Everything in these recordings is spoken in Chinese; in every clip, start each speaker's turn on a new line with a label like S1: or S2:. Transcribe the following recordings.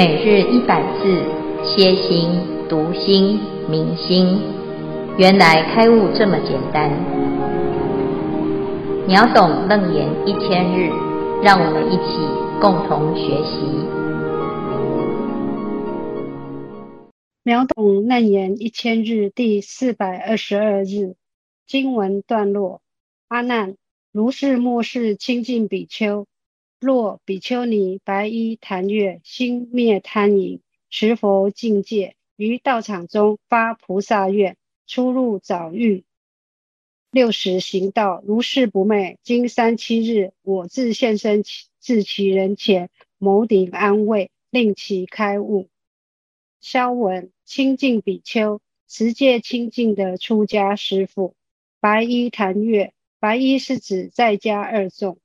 S1: 每日一百字，歇心、读心、明心，原来开悟这么简单。秒懂楞严一千日，让我们一起共同学习。
S2: 秒懂楞严一千日第四百二十二日经文段落：阿难，如是末世清净比丘。若比丘尼白衣檀月，心灭贪淫，持佛境界，于道场中发菩萨愿，出入早狱，六时行道，如是不昧。经三七日，我自现身至其人前，谋顶安慰，令其开悟。消文：清净比丘，持戒清净的出家师父。白衣檀月，白衣是指在家二众。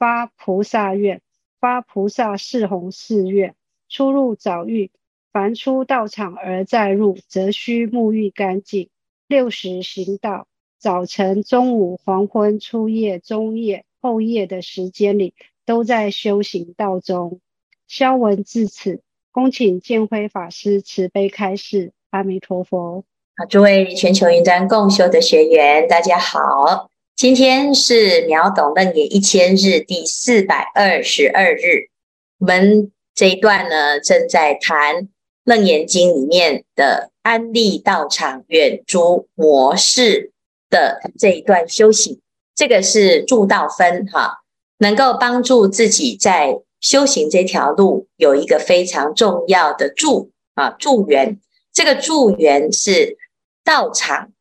S2: 发菩萨愿，发菩萨誓弘誓愿，出入早浴，凡出道场而再入，则须沐浴干净。六时行道，早晨、中午、黄昏、初夜、中夜、后夜的时间里，都在修行道中。消文至此，恭请建辉法师慈悲开示。阿弥陀佛。
S3: 好，诸位全球云端共修的学员，大家好。今天是秒懂楞严一千日第四百二十二日，我们这一段呢，正在谈楞严经里面的安利道场远诸模式的这一段修行。这个是助道分哈，能够帮助自己在修行这条路有一个非常重要的助啊助缘。这个助缘是道场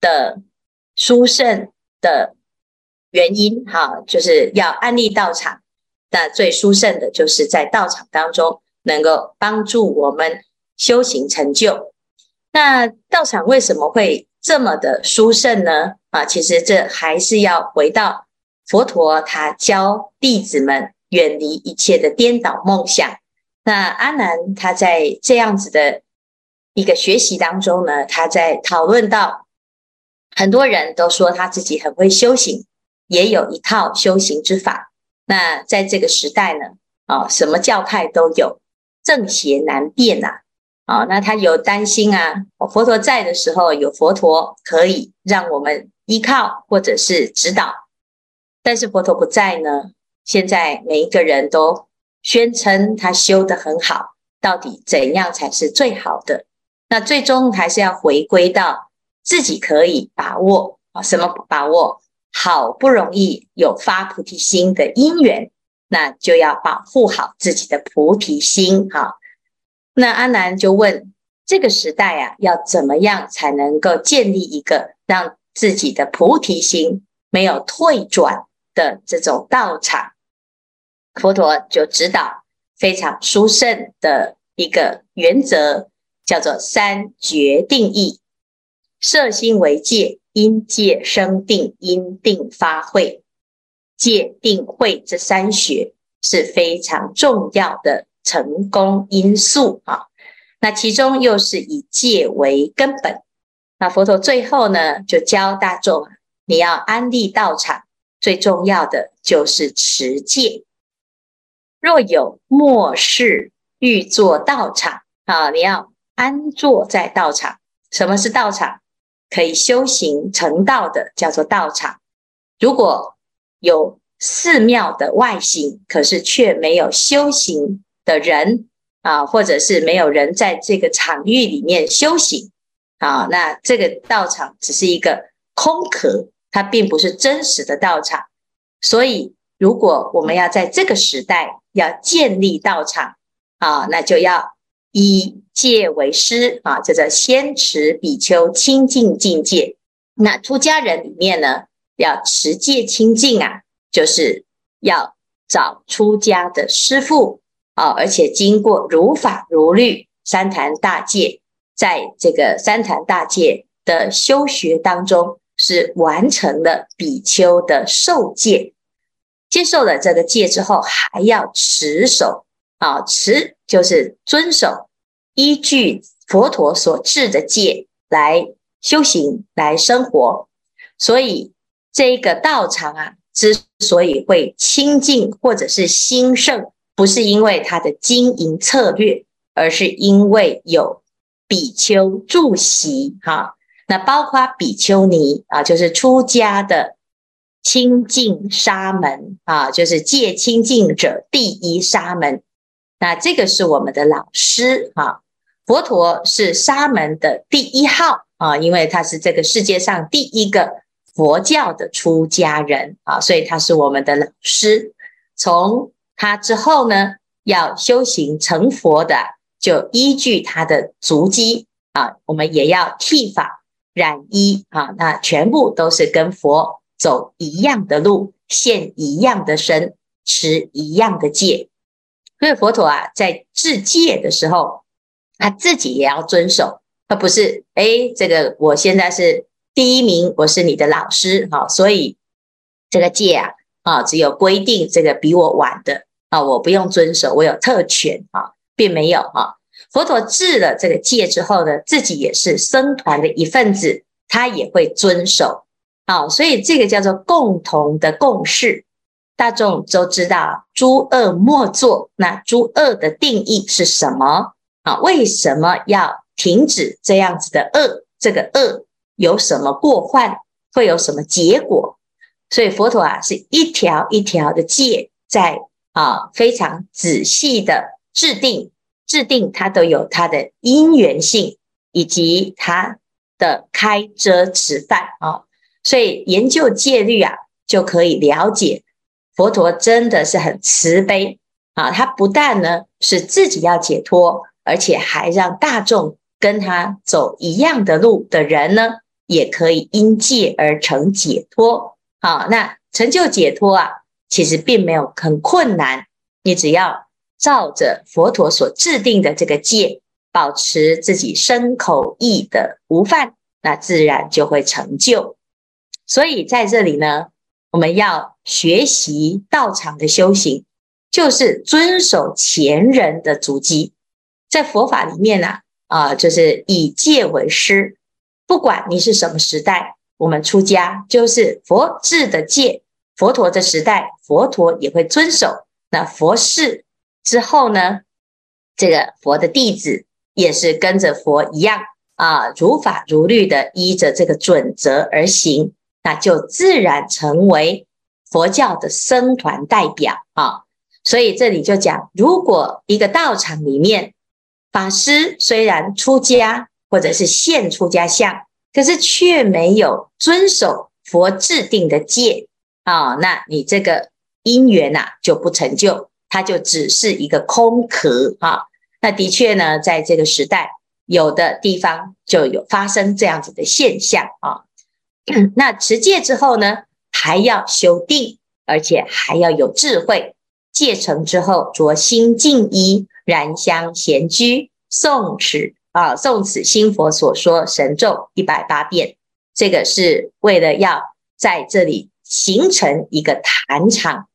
S3: 的殊胜的原因哈，就是要安立道场。那最殊胜的就是在道场当中能够帮助我们修行成就。那道场为什么会这么的殊胜呢？啊，其实这还是要回到佛陀他教弟子们远离一切的颠倒梦想。那阿难他在这样子的一个学习当中呢，他在讨论到。很多人都说他自己很会修行，也有一套修行之法。那在这个时代呢，啊，什么教派都有，正邪难辨呐。啊，那他有担心啊，佛陀在的时候有佛陀可以让我们依靠或者是指导，但是佛陀不在呢，现在每一个人都宣称他修得很好，到底怎样才是最好的？那最终还是要回归到。自己可以把握啊？什么把握？好不容易有发菩提心的因缘，那就要保护好自己的菩提心。哈，那阿难就问：这个时代啊，要怎么样才能够建立一个让自己的菩提心没有退转的这种道场？佛陀就指导非常殊胜的一个原则，叫做三决定义。色心为戒，因戒生定，因定发慧。戒定慧这三学是非常重要的成功因素啊。那其中又是以戒为根本。那佛陀最后呢，就教大众：你要安立道场，最重要的就是持戒。若有末世欲作道场啊，你要安坐在道场。什么是道场？可以修行成道的叫做道场。如果有寺庙的外形，可是却没有修行的人啊，或者是没有人在这个场域里面修行啊，那这个道场只是一个空壳，它并不是真实的道场。所以，如果我们要在这个时代要建立道场啊，那就要。以戒为师啊，叫做先持比丘清净境界。那出家人里面呢，要持戒清净啊，就是要找出家的师父啊，而且经过如法如律三坛大戒，在这个三坛大戒的修学当中，是完成了比丘的受戒，接受了这个戒之后，还要持守。啊，持就是遵守，依据佛陀所制的戒来修行、来生活。所以这个道场啊，之所以会清净或者是兴盛，不是因为它的经营策略，而是因为有比丘住席哈。那包括比丘尼啊，就是出家的清净沙门啊，就是戒清净者第一沙门。那这个是我们的老师哈。佛陀是沙门的第一号啊，因为他是这个世界上第一个佛教的出家人啊，所以他是我们的老师。从他之后呢，要修行成佛的，就依据他的足迹啊，我们也要剃发染衣啊，那全部都是跟佛走一样的路，现一样的身，持一样的戒。所以佛陀啊，在制戒的时候。他自己也要遵守，而不是哎，这个我现在是第一名，我是你的老师哈，所以这个戒啊啊，只有规定这个比我晚的啊，我不用遵守，我有特权啊，并没有啊。佛陀制了这个戒之后呢，自己也是僧团的一份子，他也会遵守啊，所以这个叫做共同的共识，大众都知道诸恶莫作，那诸恶的定义是什么？啊，为什么要停止这样子的恶？这个恶有什么过患？会有什么结果？所以佛陀啊，是一条一条的戒，在啊非常仔细的制定，制定它都有它的因缘性，以及它的开遮持犯啊。所以研究戒律啊，就可以了解佛陀真的是很慈悲啊。他不但呢是自己要解脱。而且还让大众跟他走一样的路的人呢，也可以因戒而成解脱。好，那成就解脱啊，其实并没有很困难。你只要照着佛陀所制定的这个戒，保持自己身口意的无犯，那自然就会成就。所以在这里呢，我们要学习道场的修行，就是遵守前人的足迹。在佛法里面呢，啊，就是以戒为师。不管你是什么时代，我们出家就是佛制的戒。佛陀的时代，佛陀也会遵守。那佛事之后呢，这个佛的弟子也是跟着佛一样啊，如法如律的依着这个准则而行，那就自然成为佛教的僧团代表啊。所以这里就讲，如果一个道场里面，法师虽然出家或者是现出家相，可是却没有遵守佛制定的戒啊、那你这个因缘呐、啊、就不成就，它就只是一个空壳啊、那的确呢，在这个时代，有的地方就有发生这样子的现象啊、那持戒之后呢，还要修定，而且还要有智慧。戒成之后，着心净衣。燃香闲居，诵持啊，诵此心佛所说神咒一百八遍。这个是为了要在这里形成一个坛场。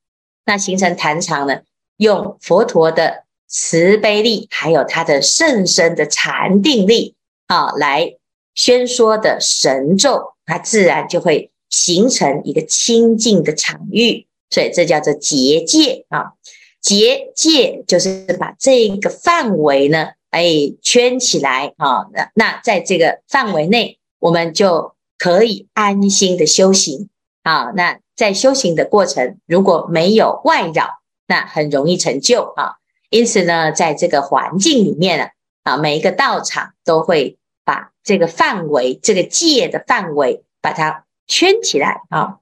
S3: 那形成坛场呢，用佛陀的慈悲力，还有他的甚深的禅定力啊，来宣说的神咒，它自然就会形成一个清净的场域。所以这叫做结界啊。结界就是把这个范围呢，哎，圈起来啊。那那在这个范围内，我们就可以安心的修行啊。那在修行的过程，如果没有外扰，那很容易成就啊。因此呢，在这个环境里面呢，啊，每一个道场都会把这个范围，这个界的范围，把它圈起来啊。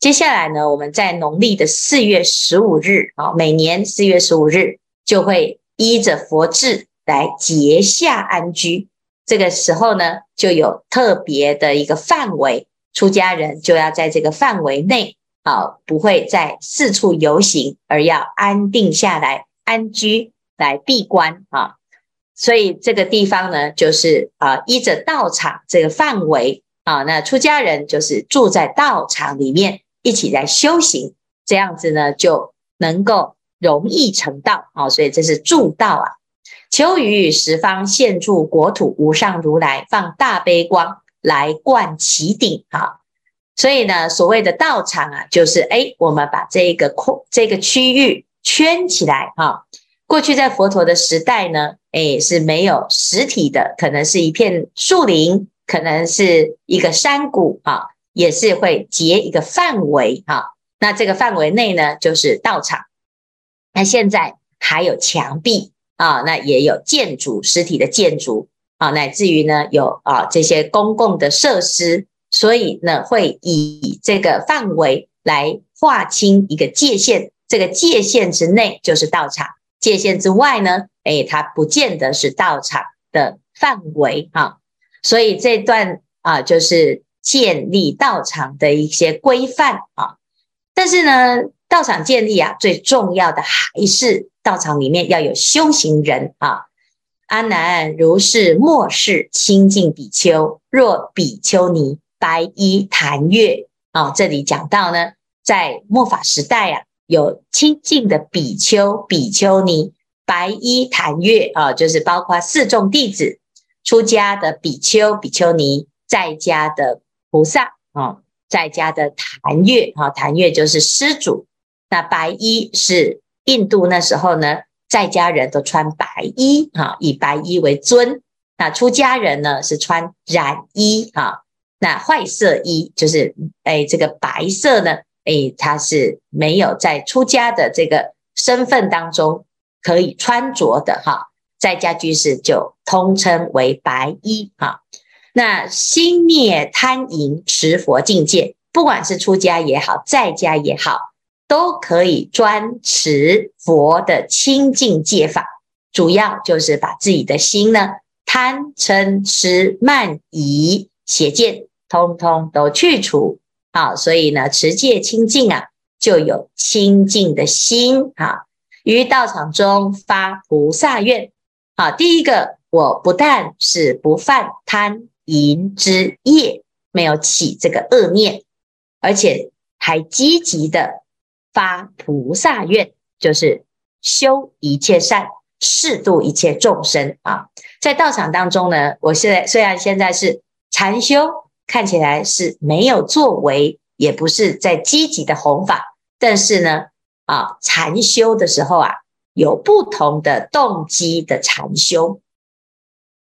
S3: 接下来呢，我们在农历的四月十五日啊，每年四月十五日就会依着佛制来结夏安居。这个时候呢，就有特别的一个范围，出家人就要在这个范围内啊，不会再四处游行，而要安定下来安居来闭关啊。所以这个地方呢，就是啊，依着道场这个范围啊，那出家人就是住在道场里面。一起来修行，这样子呢，就能够容易成道啊！所以这是助道啊。求于十方现住国土无上如来放大悲光来灌其顶啊！所以呢，所谓的道场啊，就是哎，我们把这个空这个区域圈起来啊。过去在佛陀的时代呢，诶，是没有实体的，可能是一片树林，可能是一个山谷啊，也是会结一个范围啊。那这个范围内呢，就是道场。那现在还有墙壁啊，那也有建筑，实体的建筑啊，乃至于呢有啊这些公共的设施，所以呢会以这个范围来划清一个界限，这个界限之内就是道场。界限之外呢，诶，它不见得是道场的范围啊，所以这段啊，就是建立道场的一些规范啊。但是呢，道场建立啊，最重要的还是道场里面要有修行人啊。阿难，如是末世清净比丘，若比丘尼白衣檀月啊，这里讲到呢，在末法时代啊。有清净的比丘、比丘尼，白衣檀月啊，就是包括四众弟子、出家的比丘、比丘尼，在家的菩萨啊，在家的檀月啊，檀月就是施主。那白衣是印度那时候呢，在家人都穿白衣啊，以白衣为尊。那出家人呢是穿染衣啊，那坏色衣就是哎，这个白色呢。诶，他是没有在出家的这个身份当中可以穿着的哈，在家居士就通称为白衣哈。那心灭贪淫，持佛境界，不管是出家也好，在家也好，都可以专持佛的清净戒法。主要就是把自己的心呢，贪嗔痴慢疑邪见，通通都去除。好，所以呢，持戒清净啊，就有清净的心啊。于道场中发菩萨愿，好，第一个，我不但是不犯贪淫之业，没有起这个恶念，而且还积极的发菩萨愿，就是修一切善，誓度一切众生啊。在道场当中呢，我现在虽然现在是禅修。看起来是没有作为，也不是在积极的弘法，但是呢，啊，禅修的时候啊，有不同的动机的禅修。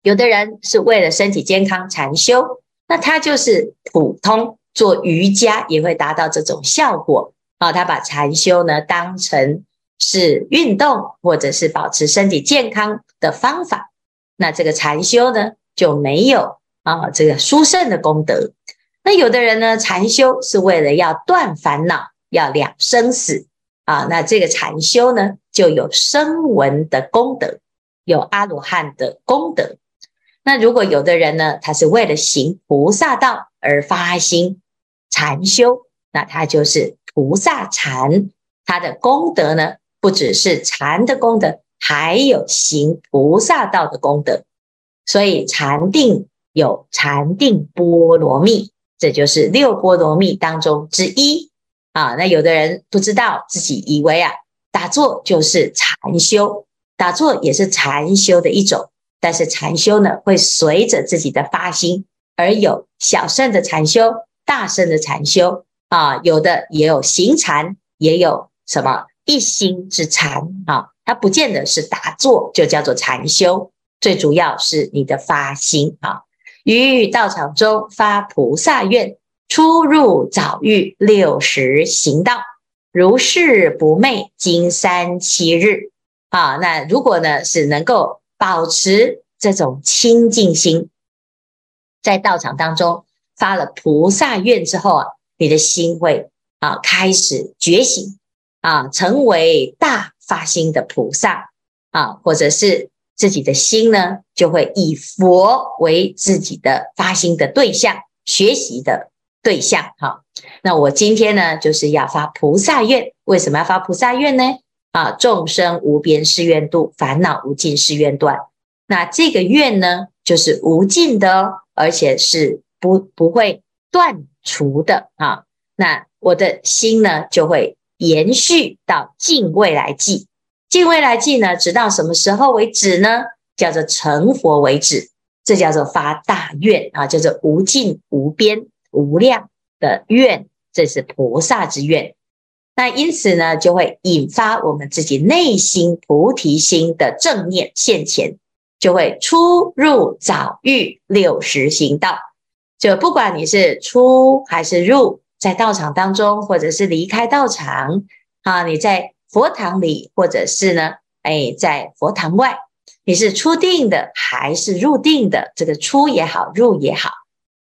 S3: 有的人是为了身体健康禅修，那他就是普通做瑜伽也会达到这种效果啊。他把禅修呢当成是运动或者是保持身体健康的方法，那这个禅修呢就没有。啊，这个殊胜的功德。那有的人呢，禅修是为了要断烦恼，要了生死啊。那这个禅修呢，就有声闻的功德，有阿罗汉的功德。那如果有的人呢，他是为了行菩萨道而发心禅修，那他就是菩萨禅。他的功德呢，不只是禅的功德，还有行菩萨道的功德。所以禅定。有禅定波罗蜜，这就是六波罗蜜当中之一啊。那有的人不知道，自己以为啊，打坐就是禅修，打坐也是禅修的一种。但是禅修呢，会随着自己的发心而有小乘的禅修、大乘的禅修啊。有的也有行禅，也有什么一心之禅啊。它不见得是打坐就叫做禅修，最主要是你的发心啊。于道场中发菩萨愿，出入早浴六时行道，如是不寐经三七日。啊，那如果呢是能够保持这种清净心，在道场当中发了菩萨愿之后啊，你的心会啊开始觉醒啊，成为大发心的菩萨啊，或者是。自己的心呢，就会以佛为自己的发心的对象，学习的对象。哈，那我今天呢，就是要发菩萨愿。为什么要发菩萨愿呢？啊，众生无边誓愿度，烦恼无尽誓愿断。那这个愿呢，就是无尽的哦，而且是不不会断除的啊。那我的心呢，就会延续到尽未来际。尽未来际呢，直到什么时候为止呢？叫做成佛为止，这叫做发大愿啊，叫做无尽、无边、无量的愿，这是菩萨之愿。那因此呢，就会引发我们自己内心菩提心的正念现前，就会出入早遇六时行道。就不管你是出还是入，在道场当中，或者是离开道场啊，你在佛堂里，或者是呢，哎，在佛堂外，你是出定的还是入定的？这个出也好，入也好。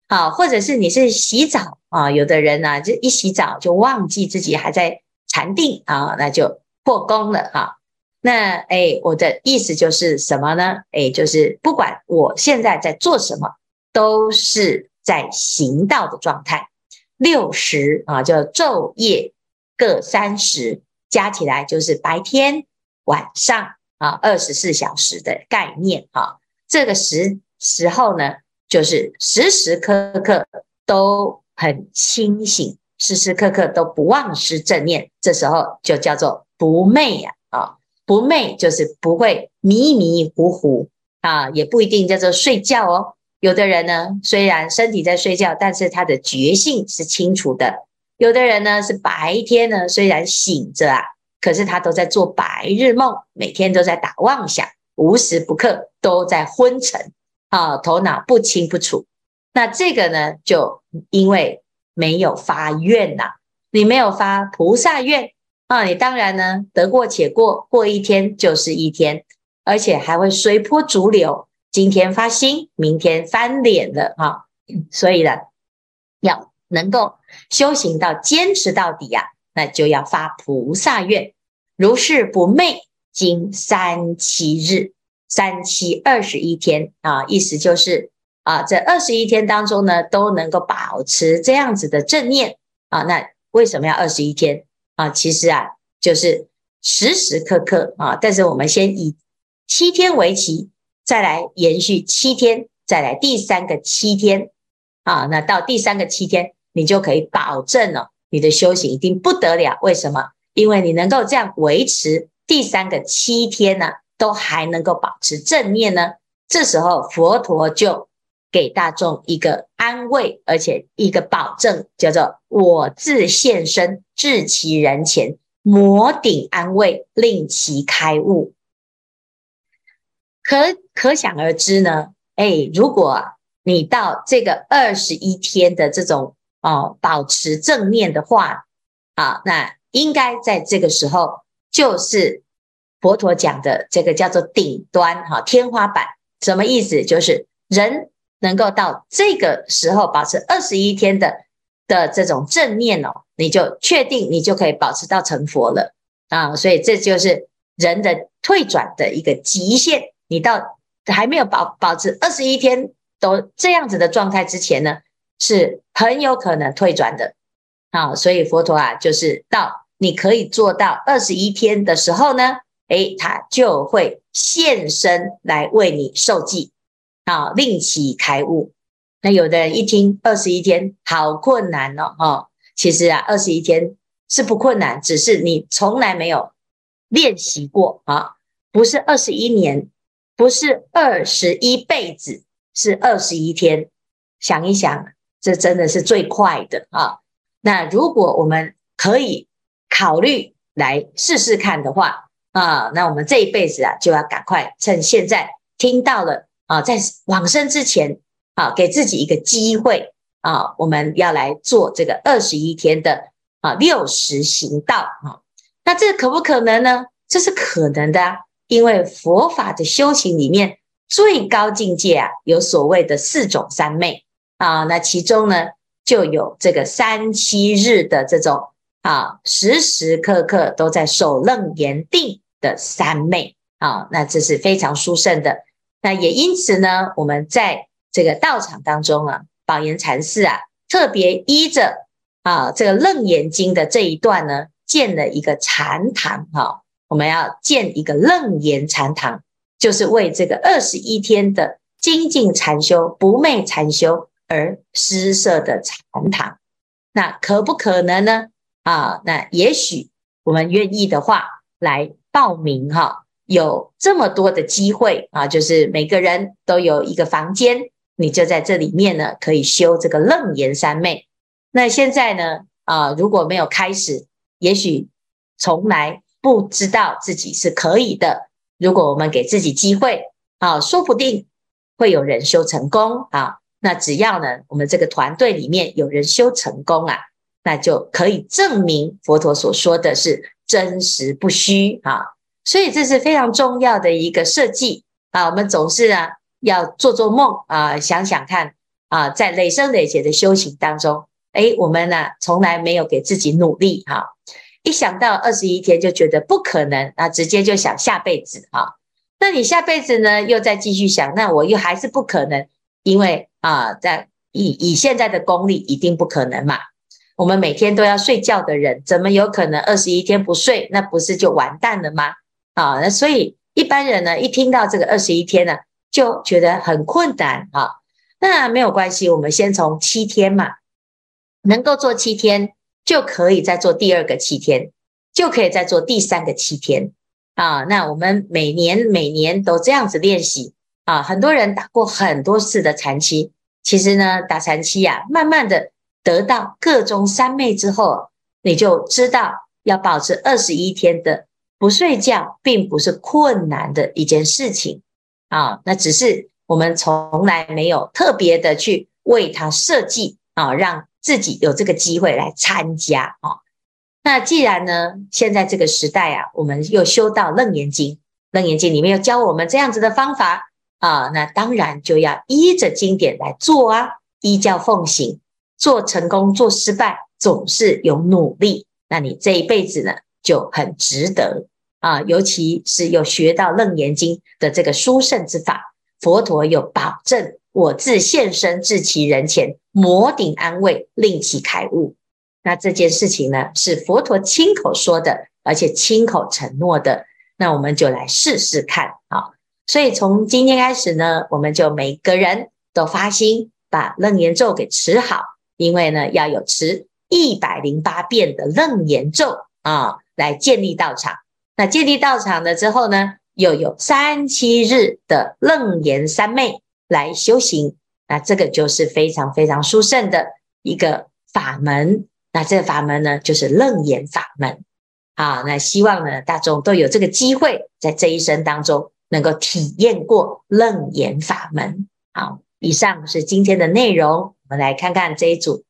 S3: 好，或者是你是洗澡啊？有的人呢，就一洗澡就忘记自己还在禅定啊，那就破功了哈。那哎，我的意思就是什么呢？哎，就是不管我现在在做什么，都是在行道的状态。六十啊，就昼夜各三十，加起来就是白天晚上啊，二十四小时的概念啊。这个时时候呢。就是时时刻刻都很清醒，时时刻刻都不忘失正念，这时候就叫做不昧呀！啊，不昧就是不会迷迷糊糊啊，也不一定叫做睡觉哦。有的人呢，虽然身体在睡觉，但是他的觉性是清楚的；有的人呢，是白天呢，虽然醒着啊，可是他都在做白日梦，每天都在打妄想，无时不刻都在昏沉。啊，头脑不清不楚，那这个呢，就因为没有发愿呐、你没有发菩萨愿啊，你当然呢得过且过，过一天就是一天，而且还会随波逐流，今天发心，明天翻脸的哈，所以呢，要能够修行到坚持到底呀、啊，那就要发菩萨愿，如是不昧，经三七日。三七二十一天啊，意思就是啊，这二十一天当中呢，都能够保持这样子的正念啊。那为什么要二十一天啊？其实啊，就是时时刻刻啊。但是我们先以七天为期，再来延续七天，再来第三个七天啊。那到第三个七天，你就可以保证了，你的修行一定不得了。为什么？因为你能够这样维持第三个七天呢？都还能够保持正念呢，这时候佛陀就给大众一个安慰，而且一个保证，叫做“我自现身，至其人前，摩顶安慰，令其开悟”。可可想而知呢，哎，如果你到这个二十一天的这种哦保持正念的话，啊，那应该在这个时候就是。佛陀讲的这个叫做顶端哈，天花板，什么意思？就是人能够到这个时候保持二十一天的的这种正念哦，你就确定你就可以保持到成佛了啊！所以这就是人的退转的一个极限。你到还没有保保持二十一天都这样子的状态之前呢，是很有可能退转的啊！所以佛陀啊，就是到你可以做到二十一天的时候呢。哎，他就会现身来为你受记，啊，令其开悟。那有的人一听二十一天好困难哦，哈，其实啊，二十一天是不困难，只是你从来没有练习过啊，不是二十一年，不是二十一辈子，是二十一天。想一想，这真的是最快的啊。那如果我们可以考虑来试试看的话，啊，那我们这一辈子啊，就要赶快趁现在听到了啊，在往生之前啊，给自己一个机会啊，我们要来做这个二十一天的啊六时行道啊。那这可不可能呢？这是可能的啊，因为佛法的修行里面最高境界啊，有所谓的四种三昧啊。那其中呢，就有这个三七日的这种啊，时时刻刻都在守楞严定。的三昧啊，那这是非常殊胜的。那也因此呢，我们在这个道场当中啊，宝岩禅师啊，特别依着啊这个《楞严经》的这一段呢，建了一个禅堂哈。我们要建一个楞严禅堂，就是为这个二十一天的精进禅修、不昧禅修而施设的禅堂。那可不可能呢？啊，那也许我们愿意的话来。报名哈，有这么多的机会啊，就是每个人都有一个房间，你就在这里面呢，可以修这个楞严三昧。那现在呢，啊，如果没有开始也许从来不知道自己是可以的。如果我们给自己机会啊，说不定会有人修成功啊。那只要呢，我们这个团队里面有人修成功啊，那就可以证明佛陀所说的是真实不虚啊。所以这是非常重要的一个设计啊。我们总是啊要做做梦啊，想想看啊，在累生累劫的修行当中，诶，我们呢从来没有给自己努力哈。一想到二十一天就觉得不可能啊，直接就想下辈子啊。那你下辈子呢又再继续想，那我又还是不可能。因为啊，在以以现在的功力，一定不可能嘛。我们每天都要睡觉的人，怎么有可能二十一天不睡？那不是就完蛋了吗？啊，那所以一般人呢，一听到这个二十一天呢，就觉得很困难啊。那没有关系，我们先从七天嘛，能够做七天，就可以再做第二个七天，就可以再做第三个七天啊。那我们每年每年都这样子练习。啊，很多人打过很多次的禅期，其实呢，打禅期呀，慢慢的得到个中三昧之后，你就知道要保持二十一天的不睡觉，并不是困难的一件事情啊。那只是我们从来没有特别的去为他设计啊，让自己有这个机会来参加啊。那既然呢，现在这个时代啊，我们又修到楞严经，楞严经里面又教我们这样子的方法。啊，那当然就要依着经典来做啊，依教奉行，做成功做失败总是有努力，那你这一辈子呢就很值得啊，尤其是有学到楞严经的这个殊胜之法，佛陀有保证，我自现身至其人前，摩顶安慰，令其开悟。那这件事情呢是佛陀亲口说的，而且亲口承诺的，那我们就来试试看啊。所以从今天开始呢，我们就每个人都发心把楞严咒给持好，因为呢要有持一百零八遍的楞严咒啊，来建立道场。那建立道场了之后呢，又有三七日的楞严三昧来修行，那这个就是非常非常殊胜的一个法门。那这个法门呢，就是楞严法门。好，那希望呢大众都有这个机会，在这一生当中。能够体验过楞严法门。好，以上是今天的内容。我们来看看这一组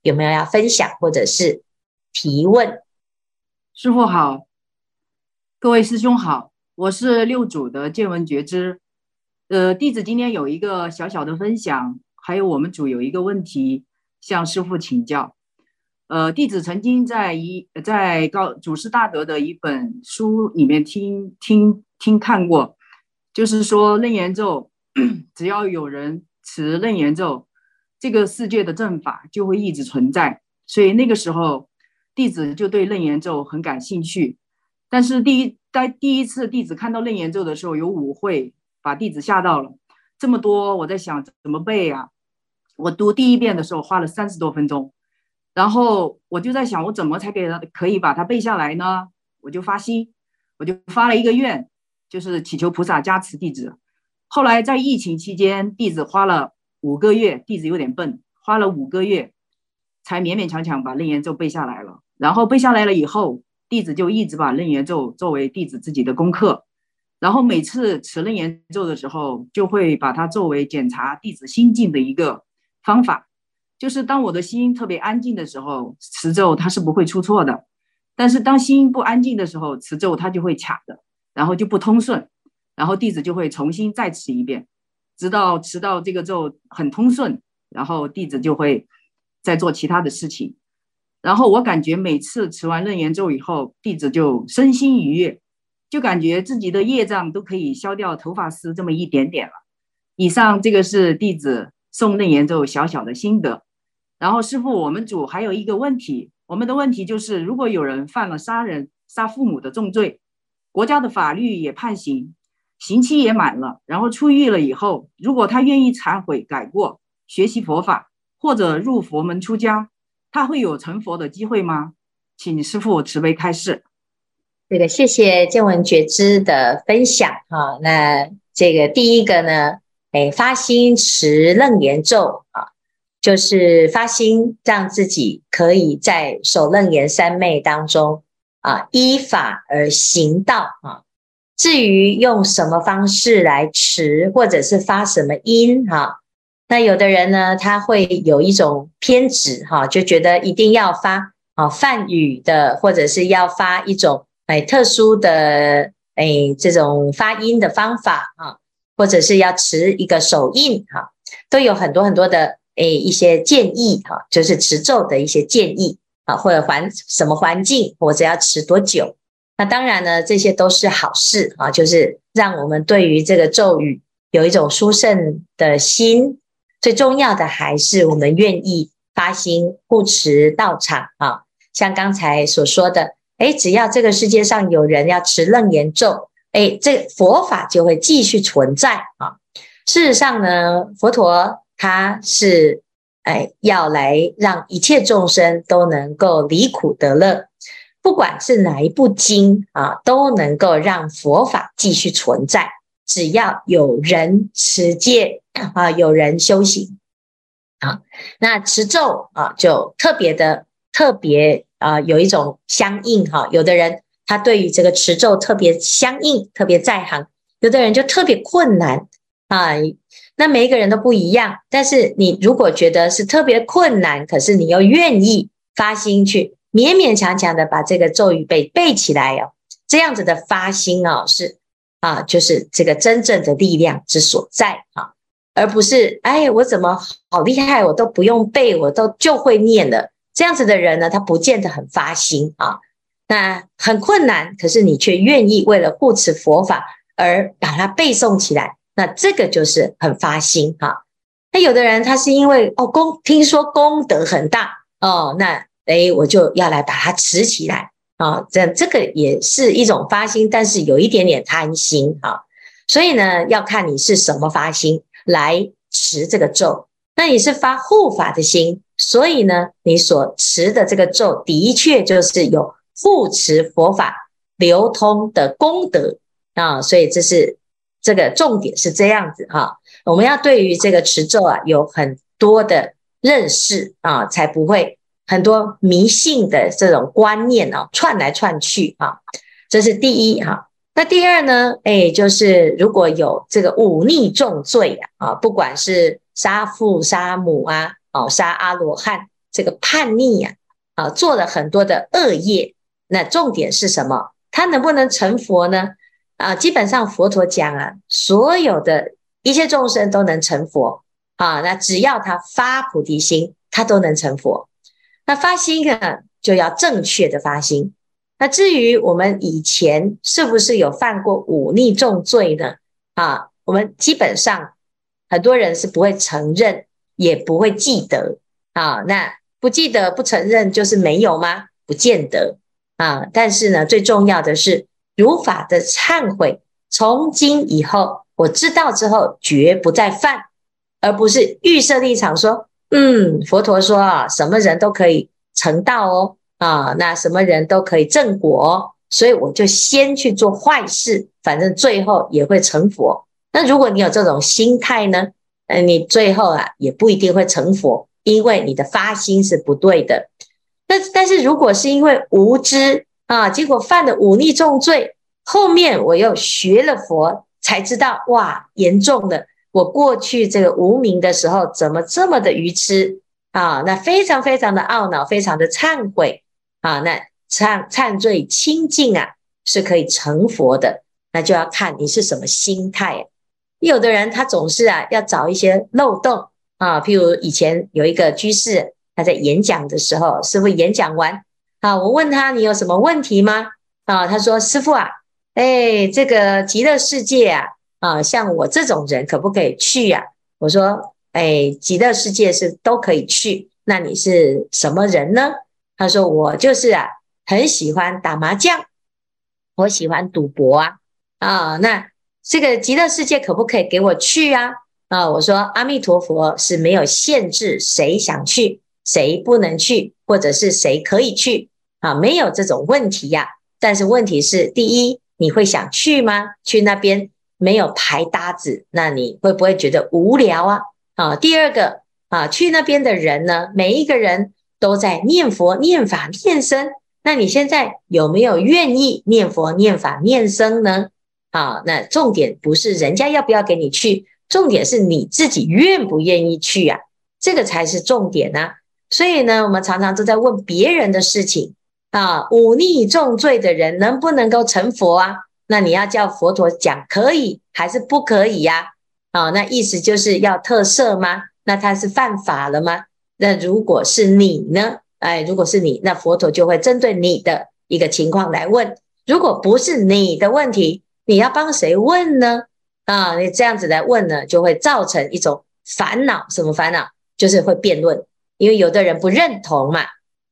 S3: 有没有要分享或者是提问。
S4: 师傅好，各位师兄好，我是六组的见闻觉知。呃，弟子今天有一个小小的分享，还有我们组有一个问题向师傅请教。呃，弟子曾经在一在高祖师大德的一本书里面听听听看过，就是说楞严咒，只要有人持楞严咒，这个世界的正法就会一直存在。所以那个时候，弟子就对楞严咒很感兴趣。但是第一在第一次弟子看到楞严咒的时候，有误会，把弟子吓到了。这么多，我在想怎么背啊？我读第一遍的时候花了三十多分钟。然后我就在想，我怎么才给他可以把它背下来呢？我就发心，我就发了一个愿，就是祈求菩萨加持弟子。后来在疫情期间，弟子花了五个月，弟子有点笨，花了五个月才勉勉强强把楞严咒背下来了。然后背下来了以后，弟子就一直把楞严咒作为弟子自己的功课。然后每次持楞严咒的时候，就会把它作为检查弟子心境的一个方法。就是当我的心特别安静的时候，持咒它是不会出错的；但是当心不安静的时候，持咒它就会卡的，然后就不通顺，然后弟子就会重新再持一遍，直到持到这个咒很通顺，然后弟子就会再做其他的事情。然后我感觉每次持完楞严咒以后，弟子就身心愉悦，就感觉自己的业障都可以消掉头发丝这么一点点了。以上这个是弟子诵楞严咒小小的心得。然后师父，我们组还有一个问题，我们的问题就是，如果有人犯了杀人、杀父母的重罪，国家的法律也判刑，刑期也满了，然后出狱了以后，如果他愿意忏悔、改过、学习佛法，或者入佛门出家，他会有成佛的机会吗？请师父慈悲开示。
S3: 这个谢谢见闻觉知的分享啊，那这个第一个呢，哎，发心持楞严咒啊。就是发心让自己可以在守楞严三昧当中啊，依法而行道啊。至于用什么方式来持，或者是发什么音哈，那有的人呢，他会有一种偏执哈，就觉得一定要发啊梵语的，或者是要发一种哎特殊的哎这种发音的方法啊，或者是要持一个手印哈，都有很多很多的哎一些建议哈，就是持咒的一些建议啊，或者环什么环境，或者要持多久。那当然呢，这些都是好事啊，就是让我们对于这个咒语有一种殊胜的心。最重要的还是我们愿意发心护持道场啊。像刚才所说的，哎，只要这个世界上有人要持楞严咒，哎，这佛法就会继续存在啊。事实上呢，佛陀他是哎要来让一切众生都能够离苦得乐。不管是哪一部经啊，都能够让佛法继续存在。只要有人持戒 啊，有人修行啊，那持咒啊，就特别的特别啊，有一种相应哈。有的人他对于这个持咒特别相应，特别在行；有的人就特别困难啊。那每一个人都不一样。但是你如果觉得是特别困难，可是你又愿意发心去。勉勉强强的把这个咒语背背起来哦，这样子的发心哦，是啊，就是这个真正的力量之所在啊，而不是哎，我怎么好厉害，我都不用背，我都就会念了。这样子的人呢，他不见得很发心啊，那很困难，可是你却愿意为了护持佛法而把它背诵起来，那这个就是很发心哈。那有的人他是因为哦功，听说功德很大哦，那。哎，我就要来把它持起来啊！这这个也是一种发心，但是有一点点贪心啊。所以呢，要看你是什么发心来持这个咒。那你是发护法的心，所以呢，你所持的这个咒的确就是有护持佛法流通的功德啊。所以这是这个重点是这样子哈。我们要对于这个持咒啊有很多的认识啊，才不会。很多迷信的这种观念啊，串来串去啊，这是第一哈。那第二呢？哎，就是如果有这个忤逆重罪啊，不管是杀父杀母啊，哦，杀阿罗汉，这个叛逆呀，啊，做了很多的恶业，那重点是什么？他能不能成佛呢？啊，基本上佛陀讲啊，所有的一切众生都能成佛啊，那只要他发菩提心，他都能成佛。那发心呢，就要正确的发心。那至于我们以前是不是有犯过忤逆重罪呢？啊，我们基本上很多人是不会承认，也不会记得啊。那不记得、不承认，就是没有吗？不见得啊。但是呢，最重要的是如法的忏悔，从今以后我知道之后，绝不再犯，而不是预设立场说。嗯，佛陀说啊，什么人都可以成道哦，啊，那什么人都可以正果，所以我就先去做坏事，反正最后也会成佛。那如果你有这种心态呢，呃，你最后啊也不一定会成佛，因为你的发心是不对的。但但是如果是因为无知啊，结果犯了忤逆重罪，后面我又学了佛，才知道哇，严重的。我过去这个无明的时候，怎么这么的愚痴啊？那非常非常的懊恼，非常的忏悔啊！那忏忏罪清净啊，是可以成佛的。那就要看你是什么心态。有的人他总是啊，要找一些漏洞啊。譬如以前有一个居士，他在演讲的时候，师父演讲完啊，我问他，你有什么问题吗？啊，他说师父啊，哎，这个极乐世界啊。啊，像我这种人可不可以去呀？我说，哎，极乐世界是都可以去。那你是什么人呢？他说，我就是啊，很喜欢打麻将，我喜欢赌博啊。啊，那这个极乐世界可不可以给我去啊？啊，我说，阿弥陀佛是没有限制谁想去，谁不能去，或者是谁可以去啊，没有这种问题呀。但是问题是，第一，你会想去吗？去那边？没有牌搭子，那你会不会觉得无聊啊？啊，第二个啊，去那边的人呢，每一个人都在念佛、念法、念僧。那你现在有没有愿意念佛、念法、念僧呢？啊，那重点不是人家要不要给你去，重点是你自己愿不愿意去啊，这个才是重点呢、啊。所以呢，我们常常都在问别人的事情啊，忤逆重罪的人能不能够成佛啊？那你要叫佛陀讲可以还是不可以呀？啊，那意思就是要特赦吗？那他是犯法了吗？那如果是你呢？哎，如果是你，那佛陀就会针对你的一个情况来问。如果不是你的问题，你要帮谁问呢？啊，你这样子来问呢，就会造成一种烦恼。什么烦恼？就是会辩论，因为有的人不认同嘛。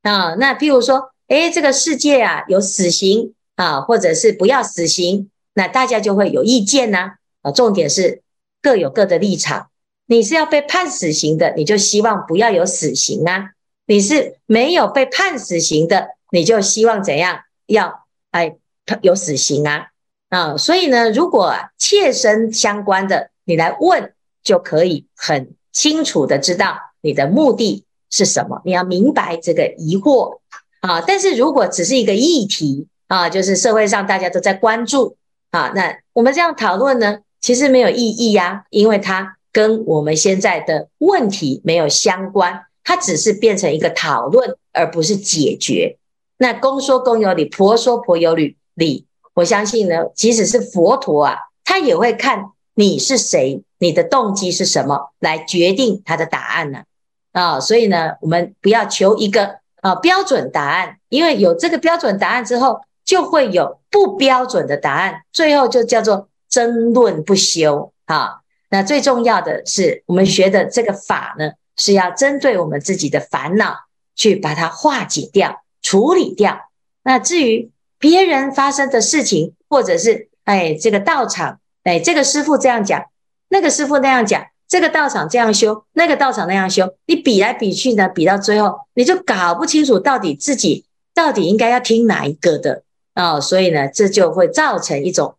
S3: 啊，那譬如说，哎，这个世界啊有死刑啊，或者是不要死刑，那大家就会有意见呐。啊，重点是各有各的立场。你是要被判死刑的，你就希望不要有死刑啊。你是没有被判死刑的，你就希望怎样？要哎有死刑啊啊！所以呢，如果切身相关的，你来问就可以很清楚的知道你的目的是什么。你要明白这个疑惑啊。但是如果只是一个议题啊，就是社会上大家都在关注啊，那我们这样讨论呢，其实没有意义呀，因为它跟我们现在的问题没有相关。它只是变成一个讨论，而不是解决。那公说公有理，婆说婆有理。理，我相信呢，即使是佛陀啊，他也会看你是谁，你的动机是什么，来决定他的答案呢？啊，所以呢，我们不要求一个啊标准答案，因为有这个标准答案之后，就会有不标准的答案，最后就叫做争论不休啊。那最重要的是，我们学的这个法呢，是要针对我们自己的烦恼去把它化解掉、处理掉。那至于别人发生的事情，或者是哎这个道场，哎这个师傅这样讲，那个师傅那样讲，这个道场这样修，那个道场那样修，你比来比去呢，比到最后你就搞不清楚到底自己到底应该要听哪一个的哦。所以呢，这就会造成一种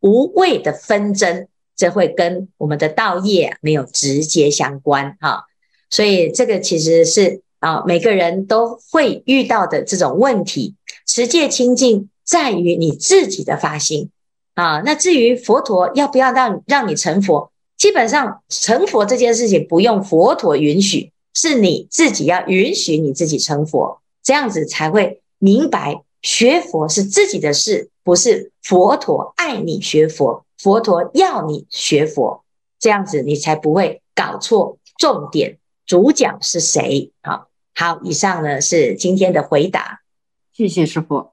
S3: 无谓的纷争，这会跟我们的道业没有直接相关哈。所以这个其实是啊，每个人都会遇到的这种问题。持戒清净在于你自己的发心啊。那至于佛陀要不要让让你成佛，基本上成佛这件事情不用佛陀允许，是你自己要允许你自己成佛，这样子才会明白学佛是自己的事，不是佛陀爱你学佛，佛陀要你学佛，这样子你才不会搞错重点。主角是谁？好，好，以上呢是今天的回答。
S4: 谢谢师傅。